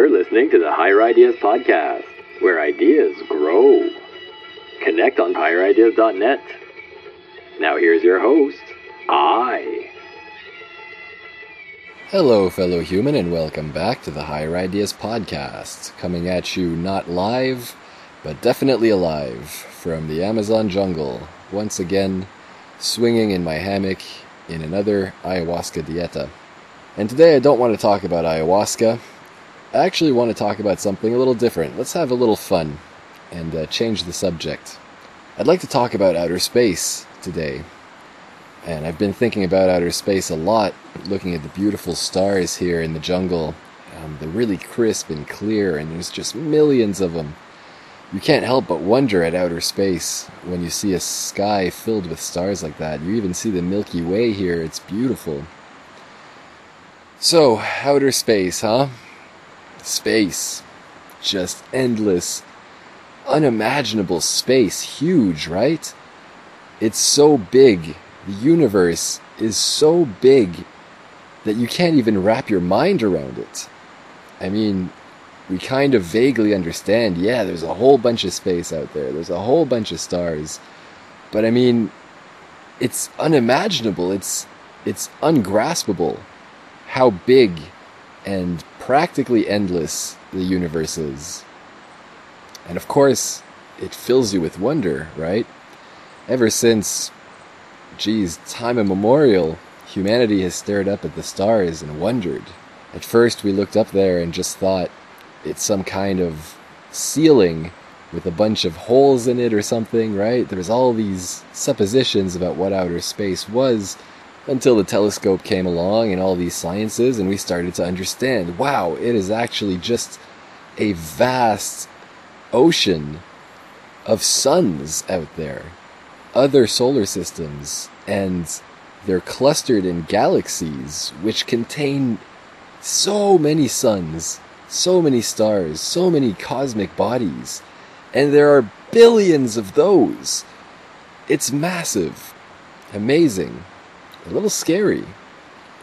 You're listening to the Higher Ideas Podcast, where ideas grow. Connect on higherideas.net. Now here's your host, I. Hello, fellow human, and welcome back to the Higher Ideas Podcast, coming at you not live, but definitely alive from the Amazon jungle, once again swinging in my hammock in another ayahuasca dieta. And today I don't want to talk about ayahuasca. I actually want to talk about something a little different. Let's have a little fun and uh, change the subject. I'd like to talk about outer space today. And I've been thinking about outer space a lot, looking at the beautiful stars here in the jungle. Um, they're really crisp and clear, and there's just millions of them. You can't help but wonder at outer space when you see a sky filled with stars like that. You even see the Milky Way here, it's beautiful. So, outer space, huh? Space. Just endless, unimaginable space. Huge, right? It's so big. The universe is so big that you can't even wrap your mind around it. I mean, we kind of vaguely understand, yeah, there's a whole bunch of space out there, there's a whole bunch of stars. But I mean, it's unimaginable, it's it's ungraspable how big and practically endless the universe is. And of course, it fills you with wonder, right? Ever since, geez, time immemorial, humanity has stared up at the stars and wondered. At first, we looked up there and just thought it's some kind of ceiling with a bunch of holes in it or something, right? There was all these suppositions about what outer space was until the telescope came along and all these sciences, and we started to understand wow, it is actually just a vast ocean of suns out there, other solar systems, and they're clustered in galaxies which contain so many suns, so many stars, so many cosmic bodies, and there are billions of those. It's massive, amazing a little scary.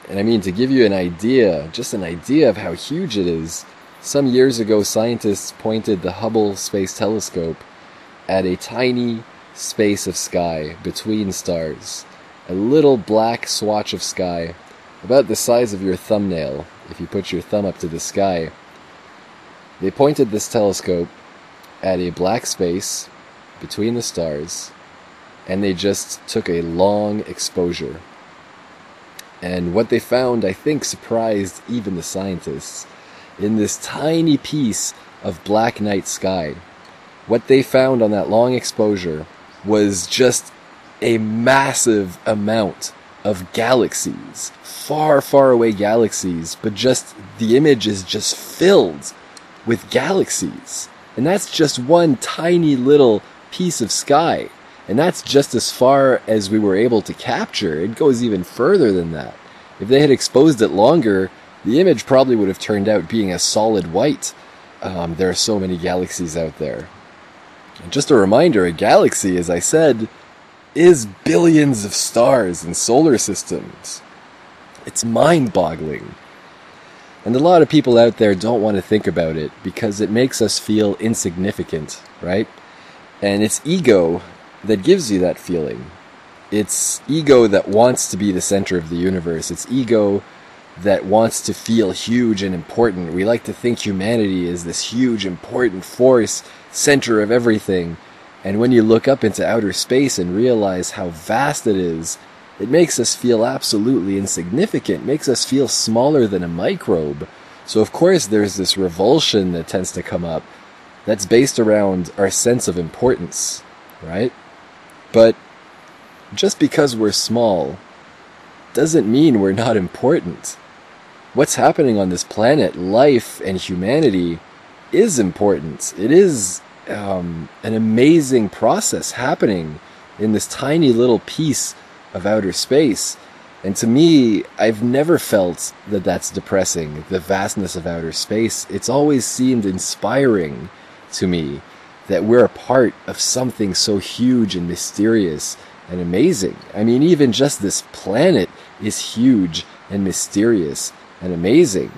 And I mean, to give you an idea, just an idea of how huge it is, some years ago, scientists pointed the Hubble Space Telescope at a tiny space of sky between stars. A little black swatch of sky, about the size of your thumbnail, if you put your thumb up to the sky. They pointed this telescope at a black space between the stars, and they just took a long exposure and what they found, I think, surprised even the scientists. In this tiny piece of black night sky, what they found on that long exposure was just a massive amount of galaxies, far, far away galaxies, but just the image is just filled with galaxies. And that's just one tiny little piece of sky. And that's just as far as we were able to capture. It goes even further than that. If they had exposed it longer, the image probably would have turned out being a solid white. Um, there are so many galaxies out there. And just a reminder a galaxy, as I said, is billions of stars and solar systems. It's mind boggling. And a lot of people out there don't want to think about it because it makes us feel insignificant, right? And it's ego that gives you that feeling. It's ego that wants to be the center of the universe. It's ego that wants to feel huge and important. We like to think humanity is this huge, important force, center of everything. And when you look up into outer space and realize how vast it is, it makes us feel absolutely insignificant, makes us feel smaller than a microbe. So, of course, there's this revulsion that tends to come up that's based around our sense of importance, right? But just because we're small doesn't mean we're not important. What's happening on this planet, life and humanity, is important. It is um, an amazing process happening in this tiny little piece of outer space. And to me, I've never felt that that's depressing, the vastness of outer space. It's always seemed inspiring to me that we're a part of something so huge and mysterious and amazing. I mean, even just this planet is huge and mysterious and amazing.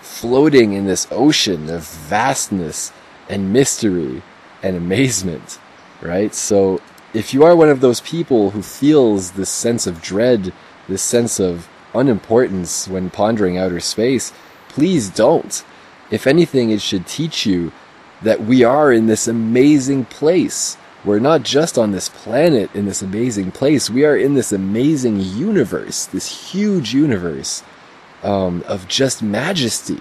floating in this ocean of vastness and mystery and amazement, right? So if you are one of those people who feels this sense of dread, this sense of unimportance when pondering outer space, please don't. If anything, it should teach you that we are in this amazing place. We're not just on this planet in this amazing place. We are in this amazing universe, this huge universe um, of just majesty.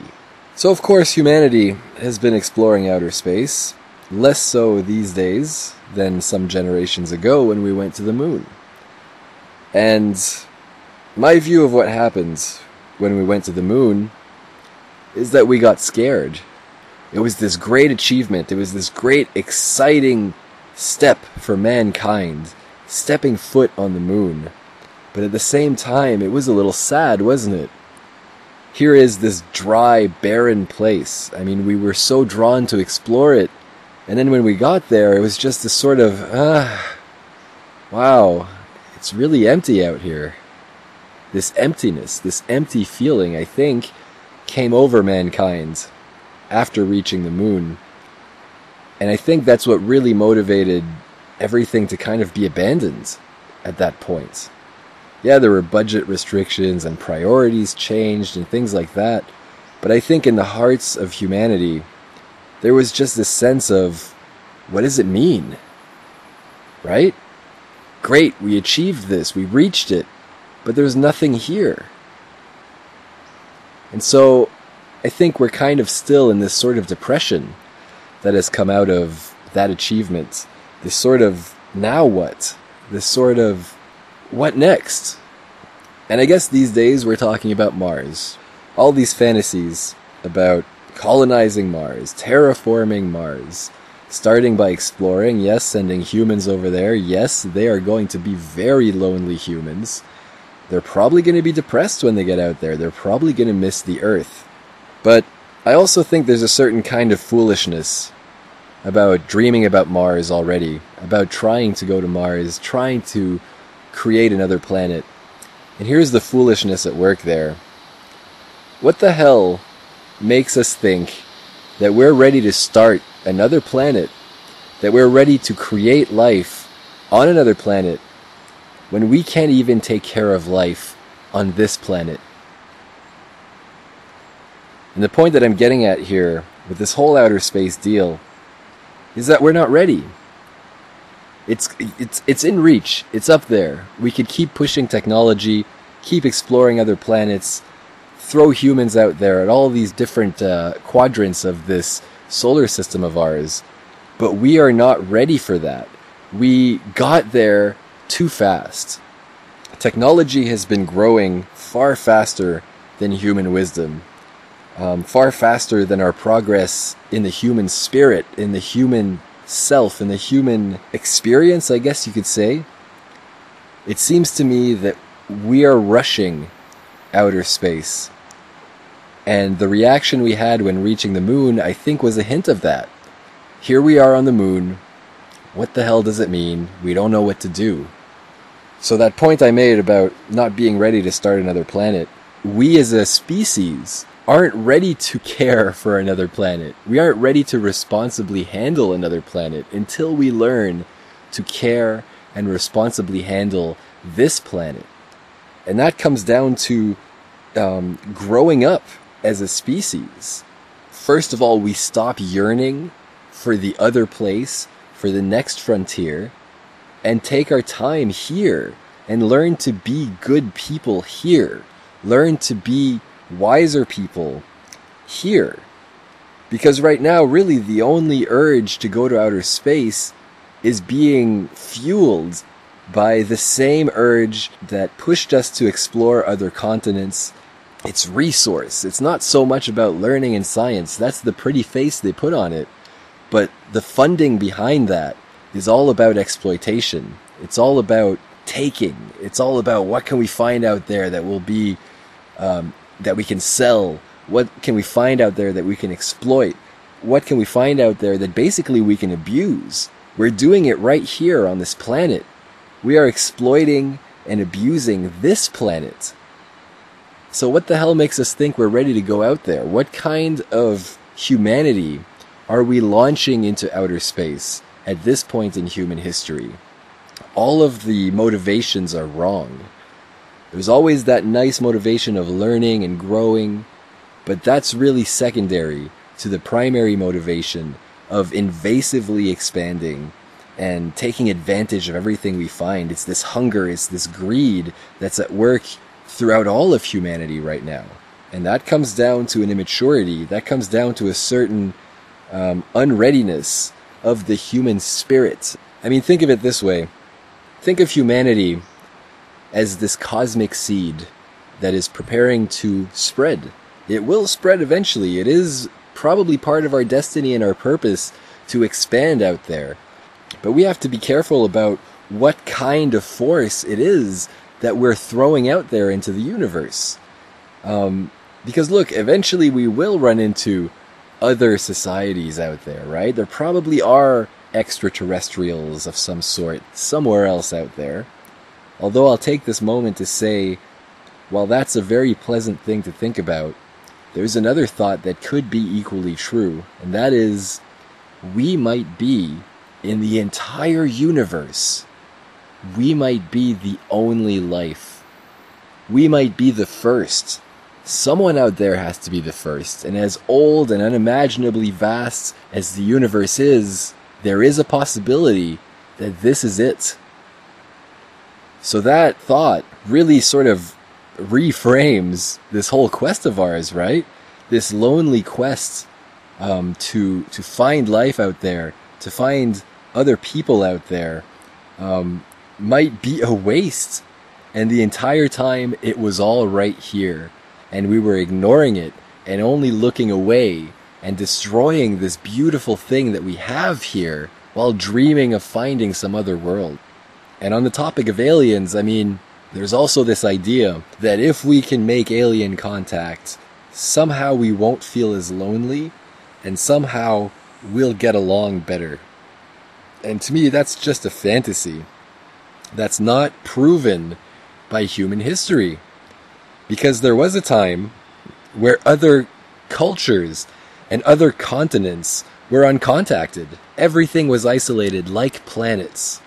So, of course, humanity has been exploring outer space, less so these days than some generations ago when we went to the moon. And my view of what happened when we went to the moon is that we got scared. It was this great achievement, it was this great, exciting step for mankind, stepping foot on the moon. But at the same time, it was a little sad, wasn't it? Here is this dry, barren place. I mean, we were so drawn to explore it. And then when we got there, it was just this sort of, ah, wow, it's really empty out here. This emptiness, this empty feeling, I think, came over mankind after reaching the moon. And I think that's what really motivated everything to kind of be abandoned at that point. Yeah, there were budget restrictions and priorities changed and things like that. But I think in the hearts of humanity, there was just this sense of what does it mean? Right? Great, we achieved this, we reached it, but there's nothing here. And so I think we're kind of still in this sort of depression that has come out of that achievement. This sort of now what? This sort of what next? And I guess these days we're talking about Mars. All these fantasies about colonizing Mars, terraforming Mars, starting by exploring, yes, sending humans over there. Yes, they are going to be very lonely humans. They're probably going to be depressed when they get out there. They're probably going to miss the Earth. But I also think there's a certain kind of foolishness about dreaming about Mars already, about trying to go to Mars, trying to create another planet. And here's the foolishness at work there. What the hell makes us think that we're ready to start another planet, that we're ready to create life on another planet when we can't even take care of life on this planet? And the point that I'm getting at here with this whole outer space deal is that we're not ready. It's it's it's in reach. It's up there. We could keep pushing technology, keep exploring other planets, throw humans out there at all these different uh, quadrants of this solar system of ours, but we are not ready for that. We got there too fast. Technology has been growing far faster than human wisdom um, far faster than our progress in the human spirit, in the human self, in the human experience, I guess you could say. It seems to me that we are rushing outer space. And the reaction we had when reaching the moon, I think, was a hint of that. Here we are on the moon. What the hell does it mean? We don't know what to do. So, that point I made about not being ready to start another planet, we as a species aren't ready to care for another planet. We aren't ready to responsibly handle another planet until we learn to care and responsibly handle this planet. And that comes down to um, growing up as a species. First of all, we stop yearning for the other place, for the next frontier, and take our time here and learn to be good people here. Learn to be wiser people here. Because right now, really, the only urge to go to outer space is being fueled by the same urge that pushed us to explore other continents. It's resource. It's not so much about learning and science. That's the pretty face they put on it. But the funding behind that is all about exploitation. It's all about taking. It's all about what can we find out there that will be um, that we can sell? What can we find out there that we can exploit? What can we find out there that basically we can abuse? We're doing it right here on this planet. We are exploiting and abusing this planet. So what the hell makes us think we're ready to go out there? What kind of humanity are we launching into outer space at this point in human history? All of the motivations are wrong. There's always that nice motivation of learning and growing, but that's really secondary to the primary motivation of invasively expanding and taking advantage of everything we find. It's this hunger, it's this greed that's at work throughout all of humanity right now. And that comes down to an immaturity, that comes down to a certain um, unreadiness of the human spirit. I mean, think of it this way think of humanity as this cosmic seed that is preparing to spread. It will spread eventually. It is probably part of our destiny and our purpose to expand out there. But we have to be careful about what kind of force it is that we're throwing out there into the universe. Um, because look, eventually we will run into other societies out there, right? There probably are extraterrestrials of some sort somewhere else out there. Although I'll take this moment to say, while that's a very pleasant thing to think about, there's another thought that could be equally true, and that is we might be in the entire universe. We might be the only life. We might be the first. Someone out there has to be the first, and as old and unimaginably vast as the universe is, there is a possibility that this is it. So that thought really sort of reframes this whole quest of ours, right? This lonely quest um, to to find life out there, to find other people out there, um, might be a waste. And the entire time it was all right here, and we were ignoring it and only looking away and destroying this beautiful thing that we have here while dreaming of finding some other world. And on the topic of aliens, I mean, there's also this idea that if we can make alien contact, somehow we won't feel as lonely and somehow we'll get along better. And to me, that's just a fantasy. That's not proven by human history. Because there was a time where other cultures and other continents were uncontacted. Everything was isolated like planets.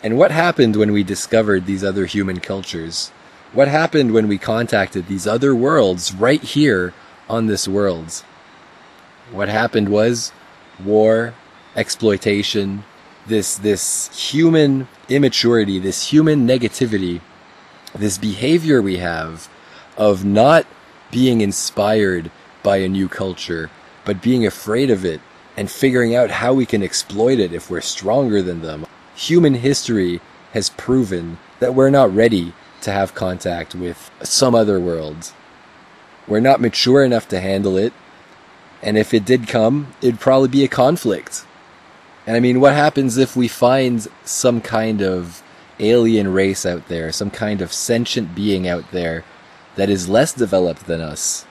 And what happened when we discovered these other human cultures? What happened when we contacted these other worlds right here on this world? What happened was war, exploitation, this this human immaturity, this human negativity, this behavior we have of not being inspired by a new culture, but being afraid of it and figuring out how we can exploit it if we're stronger than them human history has proven that we're not ready to have contact with some other world. We're not mature enough to handle it. And if it did come, it'd probably be a conflict. And I mean, what happens if we find some kind of alien race out there, some kind of sentient being out there that is less developed than us?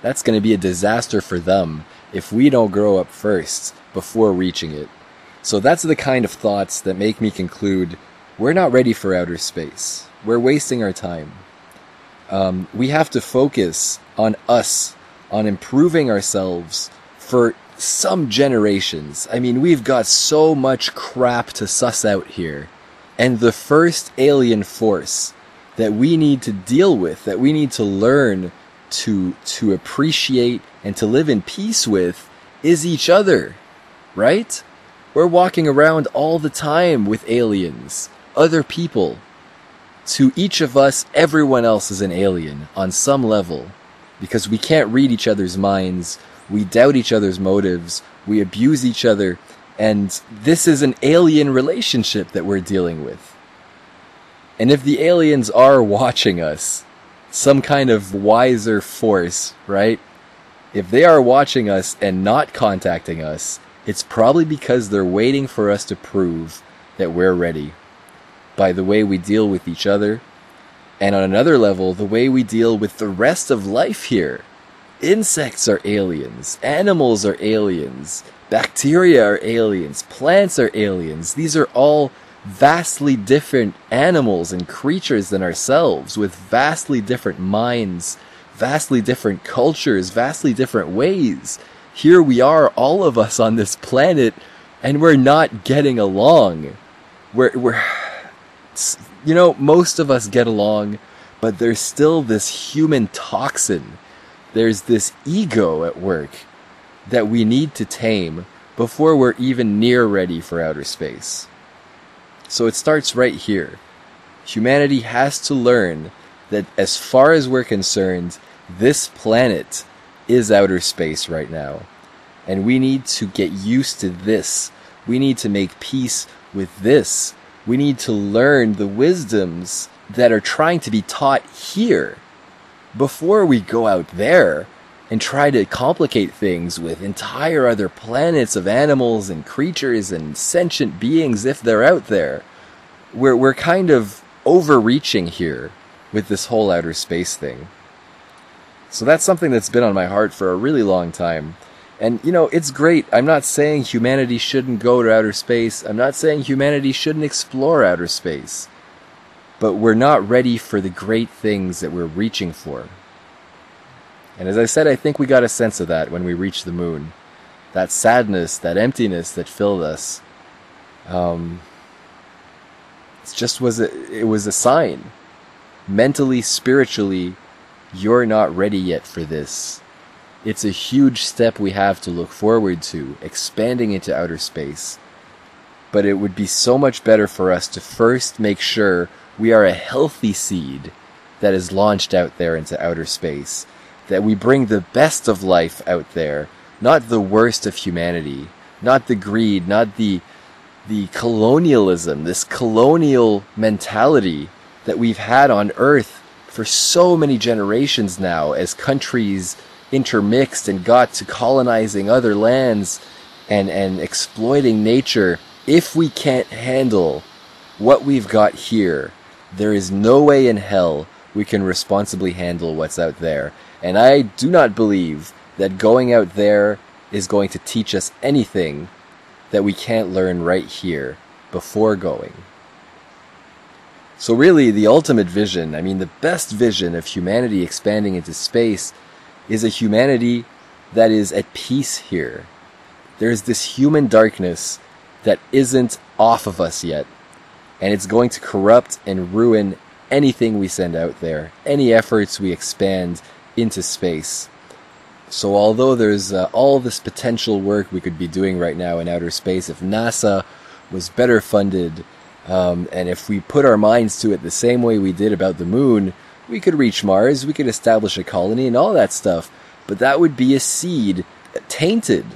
That's going to be a disaster for them if we don't grow up first before reaching it. So that's the kind of thoughts that make me conclude we're not ready for outer space. We're wasting our time. Um, we have to focus on us, on improving ourselves for some generations. I mean, we've got so much crap to suss out here. And the first alien force that we need to deal with, that we need to learn to, to appreciate and to live in peace with is each other, right? We're walking around all the time with aliens, other people. To each of us, everyone else is an alien on some level. Because we can't read each other's minds, we doubt each other's motives, we abuse each other, and this is an alien relationship that we're dealing with. And if the aliens are watching us, some kind of wiser force, right? If they are watching us and not contacting us, it's probably because they're waiting for us to prove that we're ready by the way we deal with each other, and on another level, the way we deal with the rest of life here. Insects are aliens, animals are aliens, bacteria are aliens, plants are aliens. These are all vastly different animals and creatures than ourselves with vastly different minds, vastly different cultures, vastly different ways. Here we are, all of us on this planet, and we're not getting along. We're, we're, you know, most of us get along, but there's still this human toxin. There's this ego at work that we need to tame before we're even near ready for outer space. So it starts right here. Humanity has to learn that as far as we're concerned, this planet is outer space right now. And we need to get used to this. We need to make peace with this. We need to learn the wisdoms that are trying to be taught here before we go out there and try to complicate things with entire other planets of animals and creatures and sentient beings if they're out there we're we're kind of overreaching here with this whole outer space thing. So that's something that's been on my heart for a really long time. And you know, it's great. I'm not saying humanity shouldn't go to outer space. I'm not saying humanity shouldn't explore outer space. But we're not ready for the great things that we're reaching for. And as I said, I think we got a sense of that when we reached the moon. That sadness, that emptiness that filled us. Um, it just was a, it was a sign. Mentally, spiritually, you're not ready yet for this. It's a huge step we have to look forward to, expanding into outer space. But it would be so much better for us to first make sure we are a healthy seed that is launched out there into outer space. That we bring the best of life out there, not the worst of humanity, not the greed, not the the colonialism, this colonial mentality that we've had on Earth for so many generations now as countries intermixed and got to colonizing other lands and, and exploiting nature. If we can't handle what we've got here, there is no way in hell we can responsibly handle what's out there. And I do not believe that going out there is going to teach us anything that we can't learn right here before going. So, really, the ultimate vision, I mean, the best vision of humanity expanding into space is a humanity that is at peace here. There's this human darkness that isn't off of us yet, and it's going to corrupt and ruin anything we send out there, any efforts we expand into space. So although there's uh, all this potential work we could be doing right now in outer space, if NASA was better funded, um, and if we put our minds to it the same way we did about the moon, we could reach Mars, we could establish a colony, and all that stuff. But that would be a seed tainted,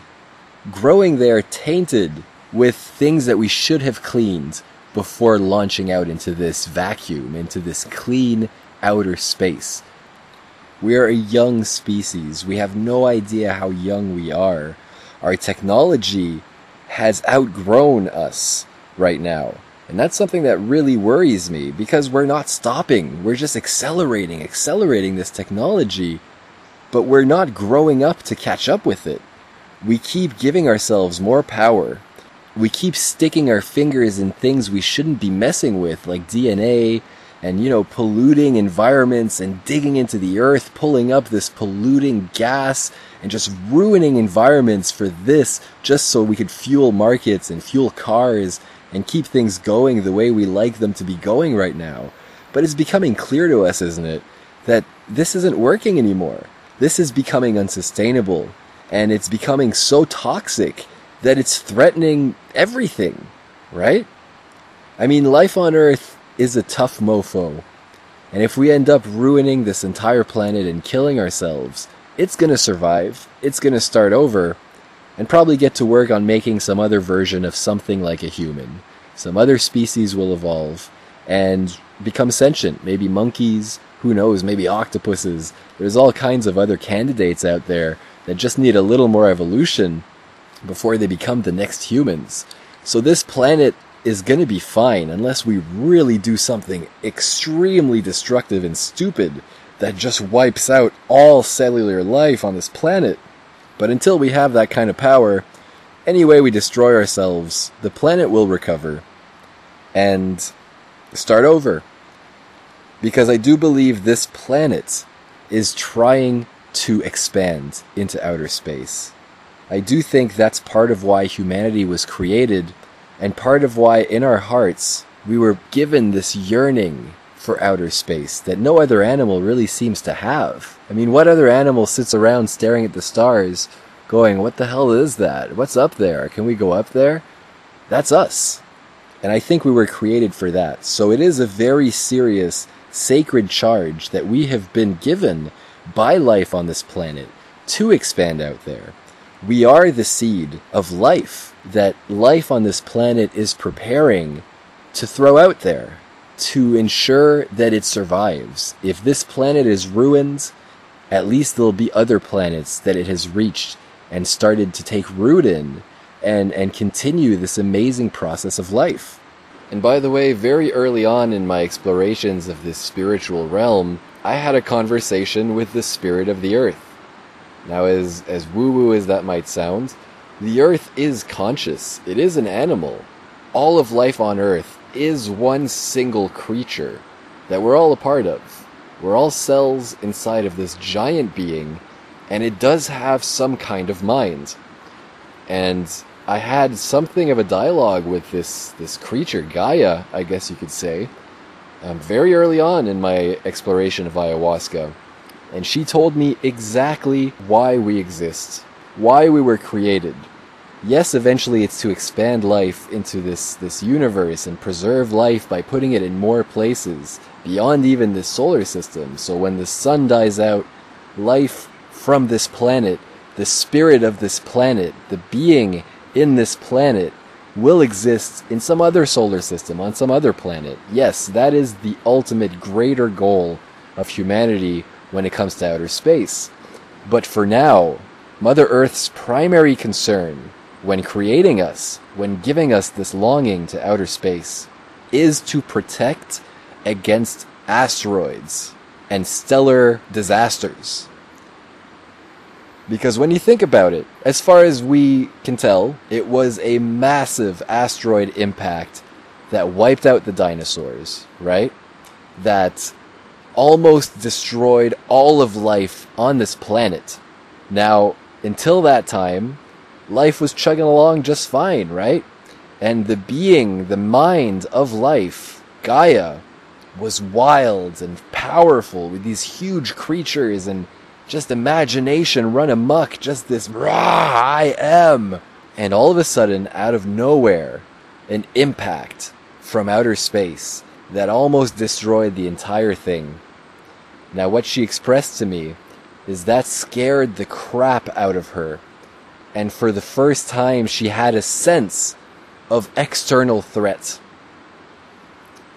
growing there tainted with things that we should have cleaned before launching out into this vacuum, into this clean outer space. We are a young species. We have no idea how young we are. Our technology has outgrown us right now. And that's something that really worries me because we're not stopping. We're just accelerating, accelerating this technology, but we're not growing up to catch up with it. We keep giving ourselves more power. We keep sticking our fingers in things we shouldn't be messing with, like DNA and you know polluting environments and digging into the earth pulling up this polluting gas and just ruining environments for this just so we could fuel markets and fuel cars and keep things going the way we like them to be going right now. But it's becoming clear to us isn't it that this isn't working anymore. This is becoming unsustainable and it's becoming so toxic that it's threatening everything right? I mean life on earth is a tough mofo. And if we end up ruining this entire planet and killing ourselves, it's gonna survive, it's gonna start over, and probably get to work on making some other version of something like a human. Some other species will evolve and become sentient. Maybe monkeys, who knows, maybe octopuses. There's all kinds of other candidates out there that just need a little more evolution before they become the next humans. So this planet is going to be fine unless we really do something extremely destructive and stupid that just wipes out all cellular life on this planet. But until we have that kind of power, any way we destroy ourselves, the planet will recover. and start over. Because I do believe this planet is trying to expand into outer space. I do think that's part of why humanity was created, and part of why in our hearts we were given this yearning for outer space that no other animal really seems to have. I mean, what other animal sits around staring at the stars going, What the hell is that? What's up there? Can we go up there? That's us. And I think we were created for that. So it is a very serious, sacred charge that we have been given by life on this planet to expand out there. We are the seed of life that life on this planet is preparing to throw out there to ensure that it survives. If this planet is ruined, at least there'll be other planets that it has reached and started to take root in and, and continue this amazing process of life. And by the way, very early on in my explorations of this spiritual realm, I had a conversation with the spirit of the earth. Now, as, as woo woo as that might sound, the earth is conscious. It is an animal. All of life on earth is one single creature that we're all a part of. We're all cells inside of this giant being, and it does have some kind of mind. And I had something of a dialogue with this this creature, Gaia, I guess you could say, um, very early on in my exploration of ayahuasca, and she told me exactly why we exist, why we were created. Yes, eventually it's to expand life into this this universe and preserve life by putting it in more places beyond even the solar system. So when the sun dies out, life from this planet, the spirit of this planet, the being in this planet will exist in some other solar system, on some other planet. Yes, that is the ultimate greater goal of humanity when it comes to outer space. But for now, Mother Earth's primary concern when creating us, when giving us this longing to outer space, is to protect against asteroids and stellar disasters. Because when you think about it, as far as we can tell, it was a massive asteroid impact that wiped out the dinosaurs, right? That almost destroyed all of life on this planet. Now, until that time, life was chugging along just fine, right? And the being, the mind of life, Gaia, was wild and powerful with these huge creatures and just imagination run amuck, just this rah, I am. And all of a sudden, out of nowhere, an impact from outer space that almost destroyed the entire thing. Now, what she expressed to me is that scared the crap out of her. And for the first time, she had a sense of external threat.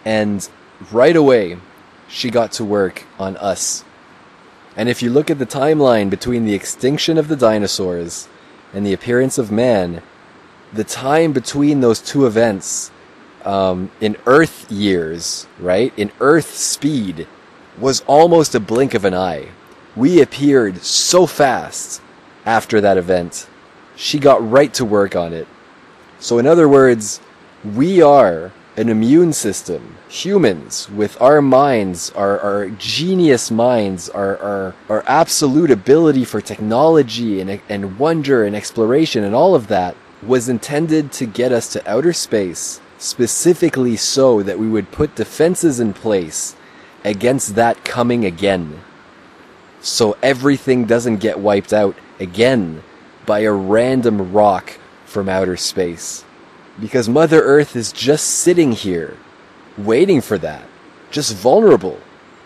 And right away, she got to work on us and if you look at the timeline between the extinction of the dinosaurs and the appearance of man, the time between those two events um, in Earth years, right, in Earth speed, was almost a blink of an eye. We appeared so fast after that event. She got right to work on it. So, in other words, we are an immune system. Humans, with our minds, our, our genius minds, our, our, our absolute ability for technology and, and wonder and exploration and all of that, was intended to get us to outer space, specifically so that we would put defenses in place against that coming again. So everything doesn't get wiped out again by a random rock from outer space. Because Mother Earth is just sitting here, waiting for that, just vulnerable.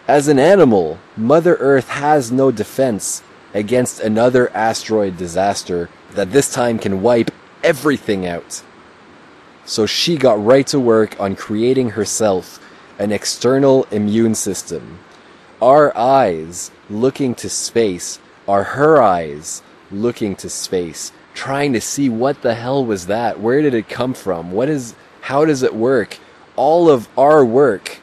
As an animal, Mother Earth has no defense against another asteroid disaster that this time can wipe everything out. So she got right to work on creating herself an external immune system. Our eyes looking to space are her eyes looking to space trying to see what the hell was that? Where did it come from? What is how does it work? All of our work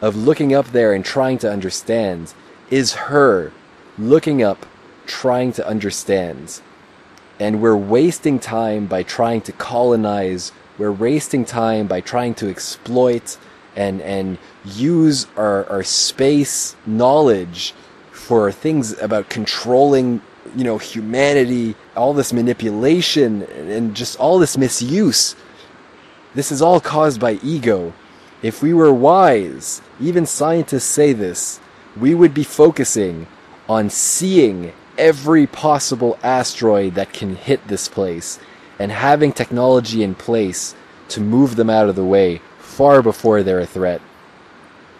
of looking up there and trying to understand is her looking up, trying to understand. And we're wasting time by trying to colonize we're wasting time by trying to exploit and and use our, our space knowledge for things about controlling you know humanity all this manipulation and just all this misuse this is all caused by ego if we were wise even scientists say this we would be focusing on seeing every possible asteroid that can hit this place and having technology in place to move them out of the way far before they're a threat.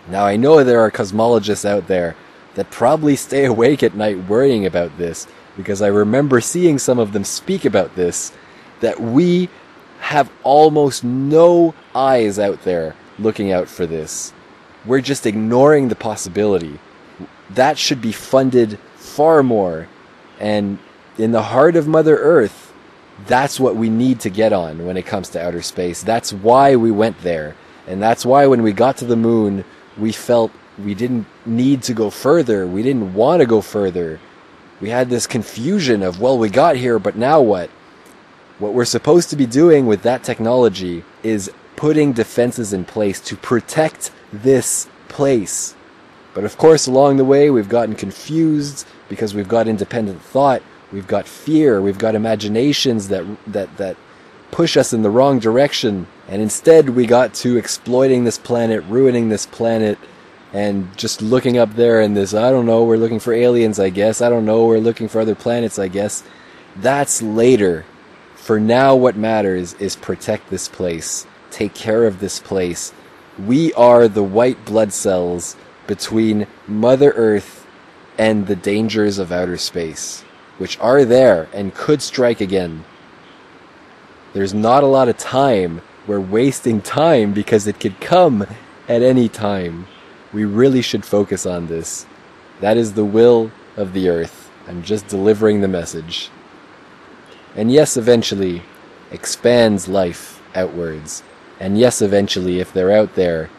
Now, I know there are cosmologists out there that probably stay awake at night worrying about this because I remember seeing some of them speak about this that we have almost no eyes out there looking out for this. We're just ignoring the possibility. That should be funded far more. And in the heart of Mother Earth, that's what we need to get on when it comes to outer space. That's why we went there. And that's why when we got to the moon, we felt we didn't need to go further. We didn't want to go further. We had this confusion of, well, we got here, but now what? What we're supposed to be doing with that technology is putting defenses in place to protect this place. But of course, along the way, we've gotten confused because we've got independent thought, we've got fear, we've got imaginations that that that push us in the wrong direction, and instead we got to exploiting this planet, ruining this planet, and just looking up there and this I don't know, we're looking for aliens, I guess. I don't know, we're looking for other planets, I guess. That's later. For now, what matters is protect this place, take care of this place. We are the white blood cells between Mother Earth and the dangers of outer space, which are there and could strike again. There's not a lot of time. We're wasting time because it could come at any time. We really should focus on this. That is the will of the earth. I'm just delivering the message. And yes, eventually, expands life outwards. And yes, eventually, if they're out there,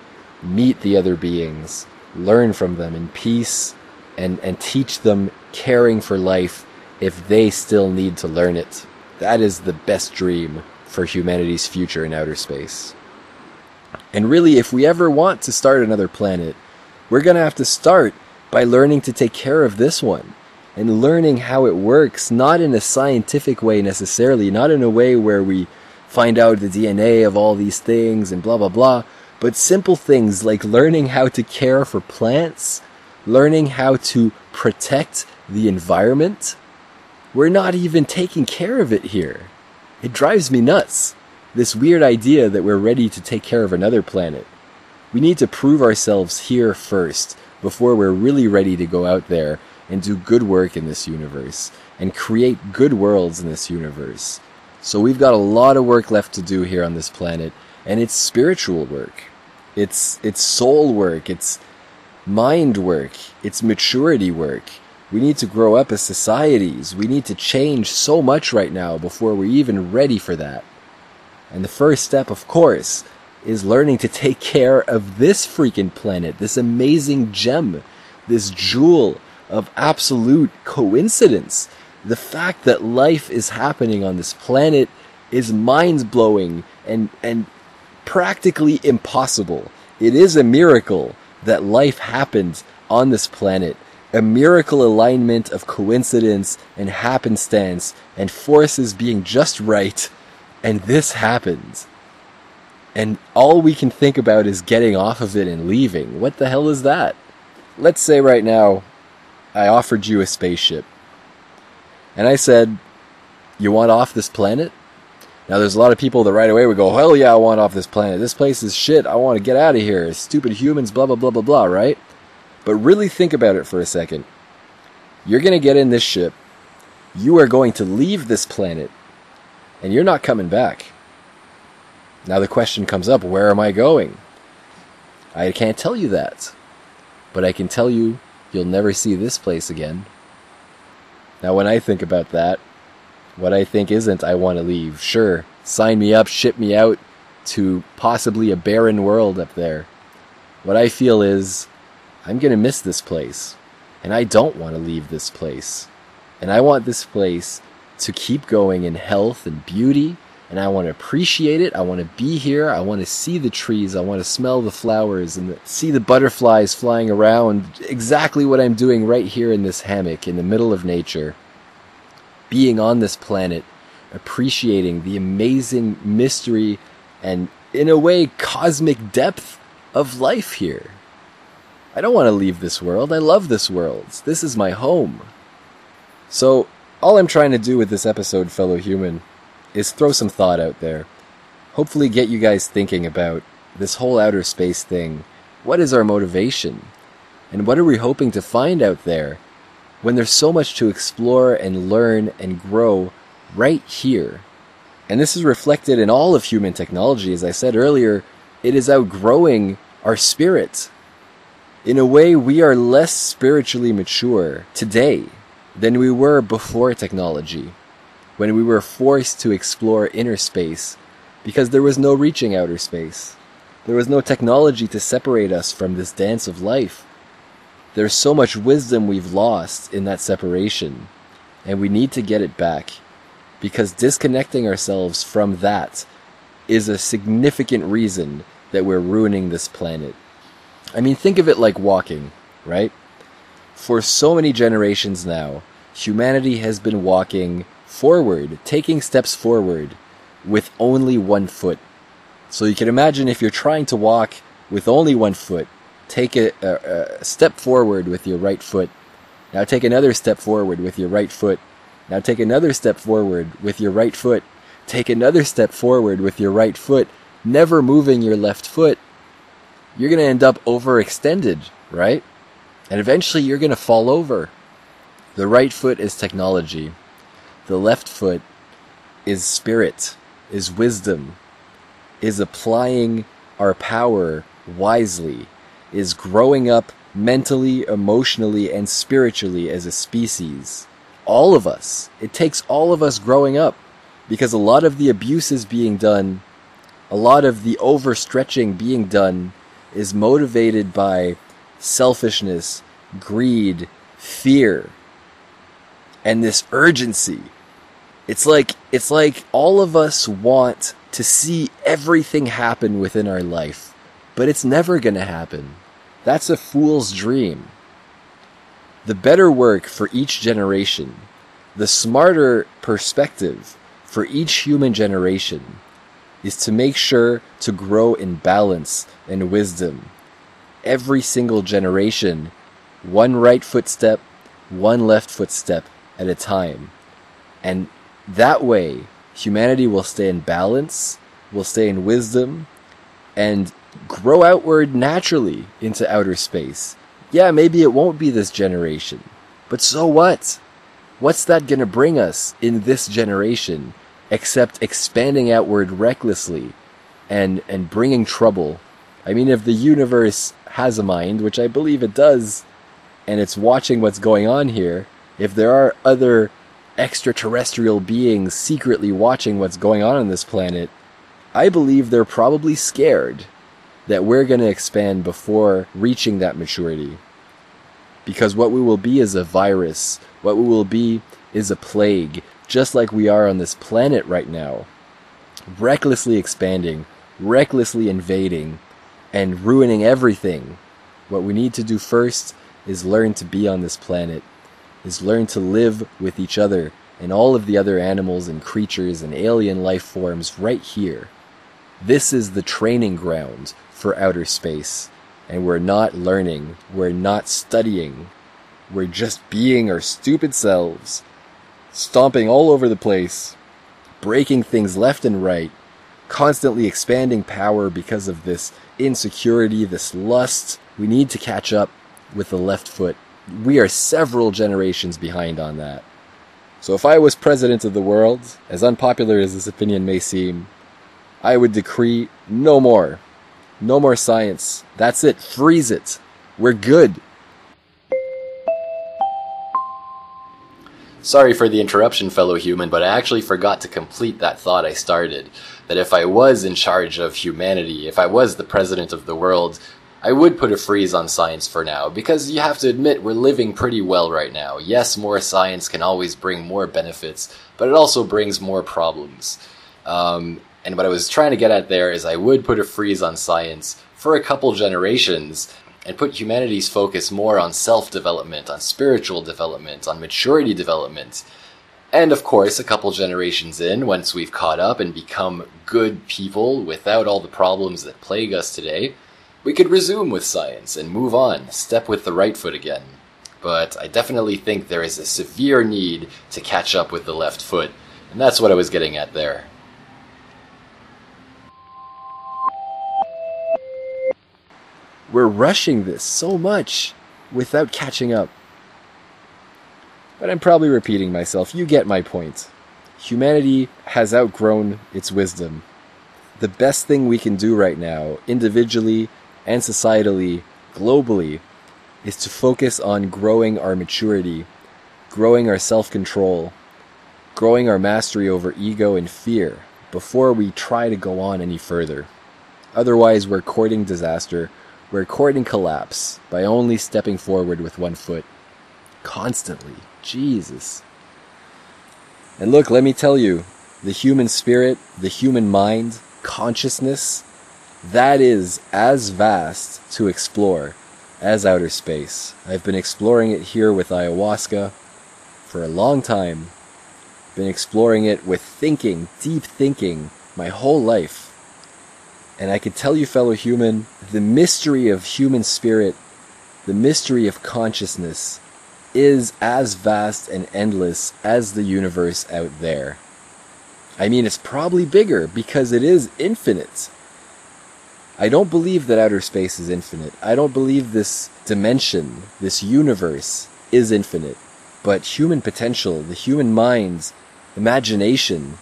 meet the other beings, learn from them in peace, and, and teach them caring for life if they still need to learn it. That is the best dream for humanity's future in outer space. And really, if we ever want to start another planet, we're going to have to start by learning to take care of this one and learning how it works, not in a scientific way necessarily, not in a way where we find out the DNA of all these things and blah blah blah, but simple things like learning how to care for plants, learning how to protect the environment. We're not even taking care of it here. It drives me nuts. This weird idea that we're ready to take care of another planet. We need to prove ourselves here first before we're really ready to go out there and do good work in this universe and create good worlds in this universe. So we've got a lot of work left to do here on this planet, and it's spiritual work. It's it's soul work, it's mind work, it's maturity work. We need to grow up as societies. We need to change so much right now before we're even ready for that. And the first step, of course, is learning to take care of this freaking planet, this amazing gem, this jewel of absolute coincidence. The fact that life is happening on this planet is mind blowing and, and practically impossible. It is a miracle that life happened on this planet. A miracle alignment of coincidence and happenstance and forces being just right. And this happens. And all we can think about is getting off of it and leaving. What the hell is that? Let's say right now, I offered you a spaceship. And I said, You want off this planet? Now, there's a lot of people that right away would go, Hell yeah, I want off this planet. This place is shit. I want to get out of here. Stupid humans, blah, blah, blah, blah, blah, right? But really think about it for a second. You're going to get in this ship. You are going to leave this planet. And you're not coming back. Now the question comes up where am I going? I can't tell you that. But I can tell you you'll never see this place again. Now, when I think about that, what I think isn't I want to leave. Sure, sign me up, ship me out to possibly a barren world up there. What I feel is I'm going to miss this place. And I don't want to leave this place. And I want this place to keep going in health and beauty and I want to appreciate it. I want to be here. I want to see the trees. I want to smell the flowers and see the butterflies flying around. Exactly what I'm doing right here in this hammock in the middle of nature. Being on this planet, appreciating the amazing mystery and, in a way, cosmic depth of life here. I don't want to leave this world. I love this world. This is my home. So, all I'm trying to do with this episode, fellow human, is throw some thought out there. Hopefully, get you guys thinking about this whole outer space thing. What is our motivation? And what are we hoping to find out there when there's so much to explore and learn and grow right here? And this is reflected in all of human technology. As I said earlier, it is outgrowing our spirit. In a way, we are less spiritually mature today than we were before technology when we were forced to explore inner space because there was no reaching outer space. There was no technology to separate us from this dance of life. There's so much wisdom we've lost in that separation, and we need to get it back because disconnecting ourselves from that is a significant reason that we're ruining this planet. I mean, think of it like walking, right? For so many generations now, humanity has been walking forward, taking steps forward with only one foot. So you can imagine if you're trying to walk with only one foot, take a, a, a, step forward with your right foot. Now take another step forward with your right foot. Now take another step forward with your right foot. Take another step forward with your right foot, never moving your left foot. You're going to end up overextended, right? And eventually you're going to fall over. The right foot is technology. The left foot is spirit, is wisdom, is applying our power wisely, is growing up mentally, emotionally, and spiritually as a species. All of us. It takes all of us growing up because a lot of the abuse is being done, a lot of the overstretching being done is motivated by selfishness, greed, fear and this urgency. It's like it's like all of us want to see everything happen within our life, but it's never going to happen. That's a fool's dream. The better work for each generation, the smarter perspective for each human generation is to make sure to grow in balance and wisdom. Every single generation, one right footstep, one left footstep at a time. And that way, humanity will stay in balance, will stay in wisdom, and grow outward naturally into outer space. Yeah, maybe it won't be this generation, but so what? What's that gonna bring us in this generation except expanding outward recklessly and, and bringing trouble? I mean, if the universe has a mind, which I believe it does, and it's watching what's going on here, if there are other extraterrestrial beings secretly watching what's going on on this planet, I believe they're probably scared that we're going to expand before reaching that maturity. Because what we will be is a virus, what we will be is a plague, just like we are on this planet right now. Recklessly expanding, recklessly invading, and ruining everything. What we need to do first is learn to be on this planet is learn to live with each other and all of the other animals and creatures and alien life forms right here. This is the training ground for outer space. And we're not learning, we're not studying, we're just being our stupid selves, stomping all over the place, breaking things left and right, constantly expanding power because of this insecurity, this lust. We need to catch up with the left foot we are several generations behind on that. So if I was president of the world, as unpopular as this opinion may seem, I would decree no more. No more science. That's it. Freeze it. We're good. Sorry for the interruption, fellow human, but I actually forgot to complete that thought I started. That if I was in charge of humanity, if I was the president of the world, I would put a freeze on science for now, because you have to admit we're living pretty well right now. Yes, more science can always bring more benefits, but it also brings more problems. Um, and what I was trying to get at there is I would put a freeze on science for a couple generations and put humanity's focus more on self development, on spiritual development, on maturity development. And of course, a couple generations in, once we've caught up and become good people without all the problems that plague us today, we could resume with science and move on, step with the right foot again. But I definitely think there is a severe need to catch up with the left foot, and that's what I was getting at there. We're rushing this so much without catching up. But I'm probably repeating myself. You get my point. Humanity has outgrown its wisdom. The best thing we can do right now, individually and societally, globally, is to focus on growing our maturity, growing our self control, growing our mastery over ego and fear before we try to go on any further. Otherwise, we're courting disaster, we're courting collapse by only stepping forward with one foot. Constantly. Jesus. And look, let me tell you, the human spirit, the human mind, consciousness, that is as vast to explore as outer space. I've been exploring it here with ayahuasca for a long time. Been exploring it with thinking, deep thinking, my whole life. And I can tell you, fellow human, the mystery of human spirit, the mystery of consciousness, is as vast and endless as the universe out there. I mean, it's probably bigger because it is infinite. I don't believe that outer space is infinite. I don't believe this dimension, this universe, is infinite. But human potential, the human mind's imagination,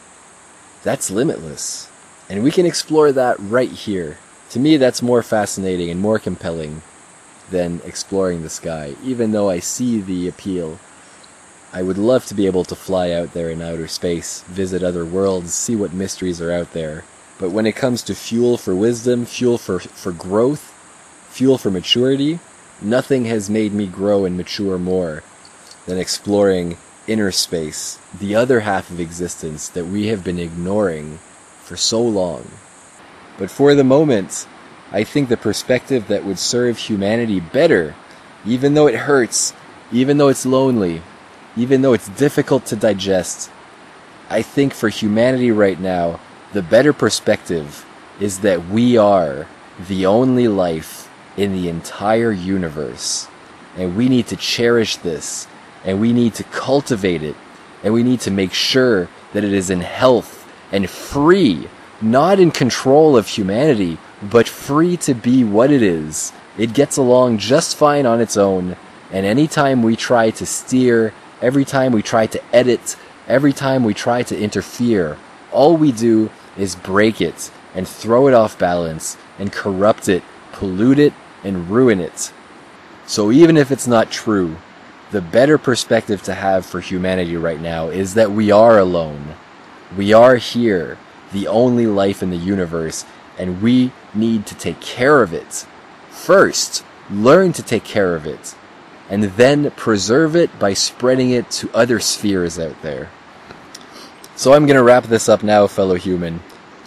that's limitless. And we can explore that right here. To me, that's more fascinating and more compelling than exploring the sky, even though I see the appeal. I would love to be able to fly out there in outer space, visit other worlds, see what mysteries are out there. But when it comes to fuel for wisdom, fuel for, for growth, fuel for maturity, nothing has made me grow and mature more than exploring inner space, the other half of existence that we have been ignoring for so long. But for the moment, I think the perspective that would serve humanity better, even though it hurts, even though it's lonely, even though it's difficult to digest, I think for humanity right now, the better perspective is that we are the only life in the entire universe. And we need to cherish this, and we need to cultivate it, and we need to make sure that it is in health and free, not in control of humanity, but free to be what it is. It gets along just fine on its own, and anytime we try to steer, every time we try to edit, every time we try to interfere, all we do is break it and throw it off balance and corrupt it, pollute it, and ruin it. So even if it's not true, the better perspective to have for humanity right now is that we are alone. We are here, the only life in the universe, and we need to take care of it. First, learn to take care of it, and then preserve it by spreading it to other spheres out there. So I'm going to wrap this up now, fellow human,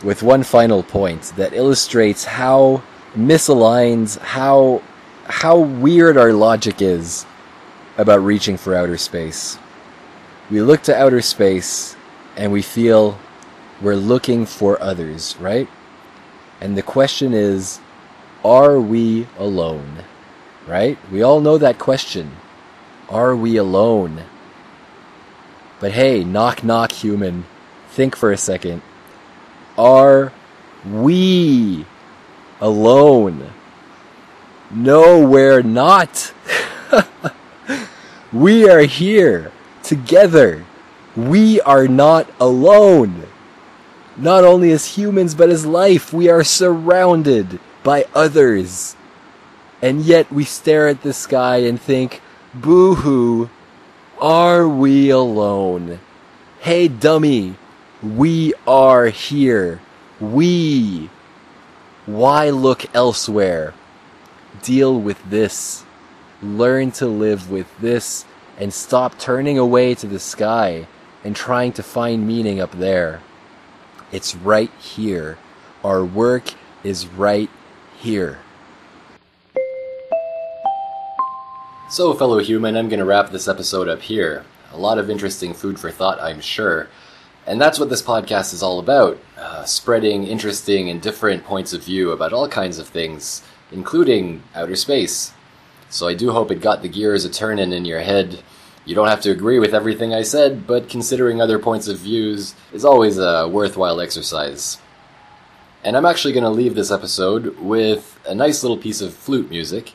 with one final point that illustrates how misaligned, how how weird our logic is about reaching for outer space. We look to outer space and we feel we're looking for others, right? And the question is, are we alone? Right? We all know that question. Are we alone? But hey, knock knock human. Think for a second. Are we alone? No, we're not. we are here together. We are not alone not only as humans, but as life. We are surrounded by others. And yet we stare at the sky and think, boo hoo, are we alone? Hey, dummy, we are here. We. Why look elsewhere? Deal with this. Learn to live with this and stop turning away to the sky and trying to find meaning up there. It's right here. Our work is right here. So, fellow human, I'm going to wrap this episode up here. A lot of interesting food for thought, I'm sure. And that's what this podcast is all about uh, spreading interesting and different points of view about all kinds of things, including outer space. So, I do hope it got the gears a turning in your head. You don't have to agree with everything I said, but considering other points of views is always a worthwhile exercise. And I'm actually going to leave this episode with a nice little piece of flute music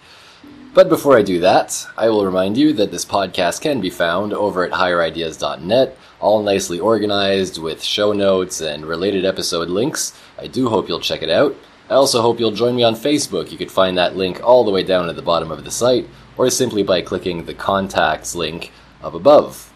but before I do that, I will remind you that this podcast can be found over at higherideas.net, all nicely organized with show notes and related episode links. I do hope you'll check it out. I also hope you'll join me on Facebook. You could find that link all the way down at the bottom of the site, or simply by clicking the contacts link up above.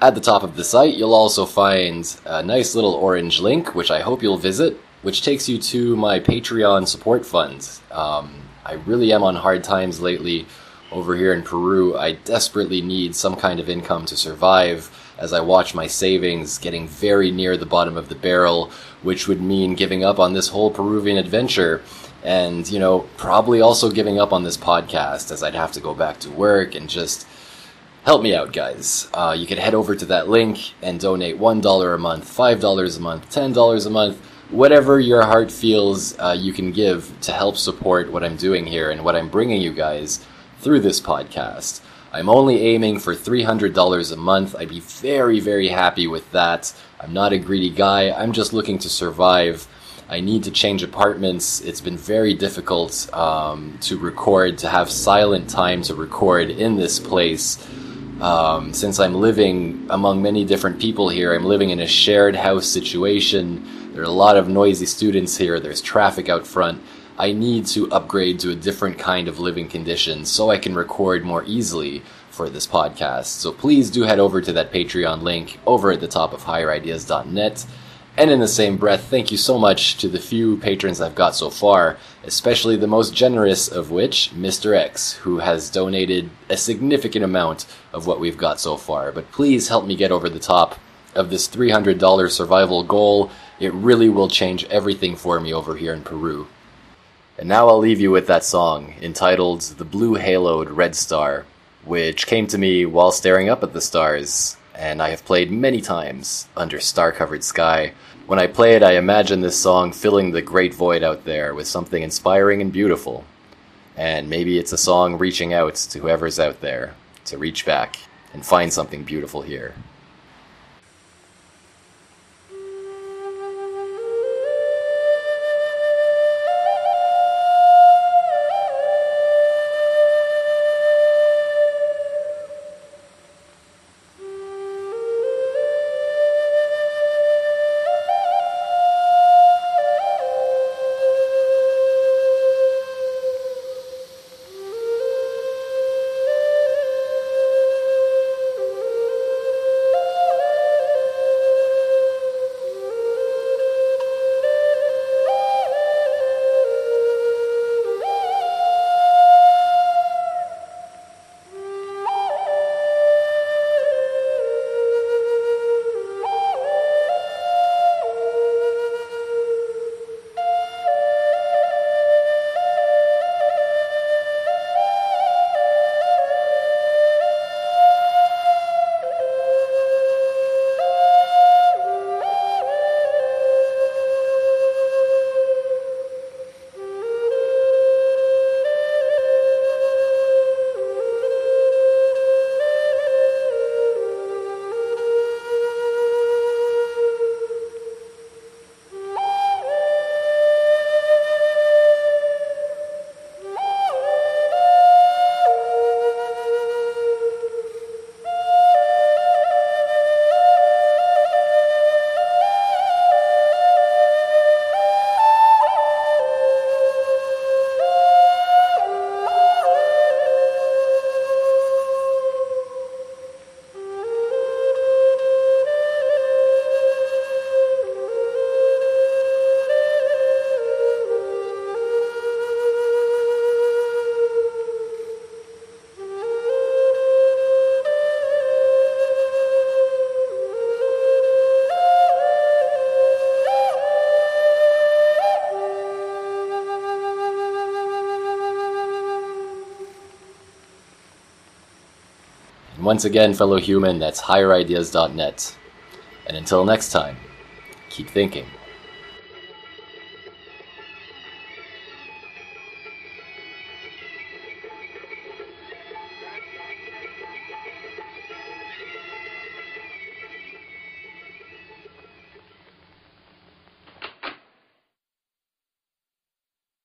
At the top of the site, you'll also find a nice little orange link, which I hope you'll visit, which takes you to my Patreon support fund. Um, I really am on hard times lately over here in Peru. I desperately need some kind of income to survive as I watch my savings getting very near the bottom of the barrel, which would mean giving up on this whole Peruvian adventure. And, you know, probably also giving up on this podcast as I'd have to go back to work and just help me out, guys. Uh, you could head over to that link and donate $1 a month, $5 a month, $10 a month whatever your heart feels uh, you can give to help support what I'm doing here and what I'm bringing you guys through this podcast. I'm only aiming for $300 a month. I'd be very, very happy with that. I'm not a greedy guy. I'm just looking to survive. I need to change apartments. It's been very difficult um, to record, to have silent time to record in this place. Um, since I'm living among many different people here, I'm living in a shared house situation there are a lot of noisy students here. There's traffic out front. I need to upgrade to a different kind of living conditions so I can record more easily for this podcast. So please do head over to that Patreon link over at the top of higherideas.net. And in the same breath, thank you so much to the few patrons I've got so far, especially the most generous of which, Mr. X, who has donated a significant amount of what we've got so far. But please help me get over the top of this $300 survival goal it really will change everything for me over here in Peru. And now I'll leave you with that song entitled The Blue Haloed Red Star, which came to me while staring up at the stars, and I have played many times under star covered sky. When I play it, I imagine this song filling the great void out there with something inspiring and beautiful. And maybe it's a song reaching out to whoever's out there to reach back and find something beautiful here. Once again, fellow human, that's higherideas.net. And until next time, keep thinking.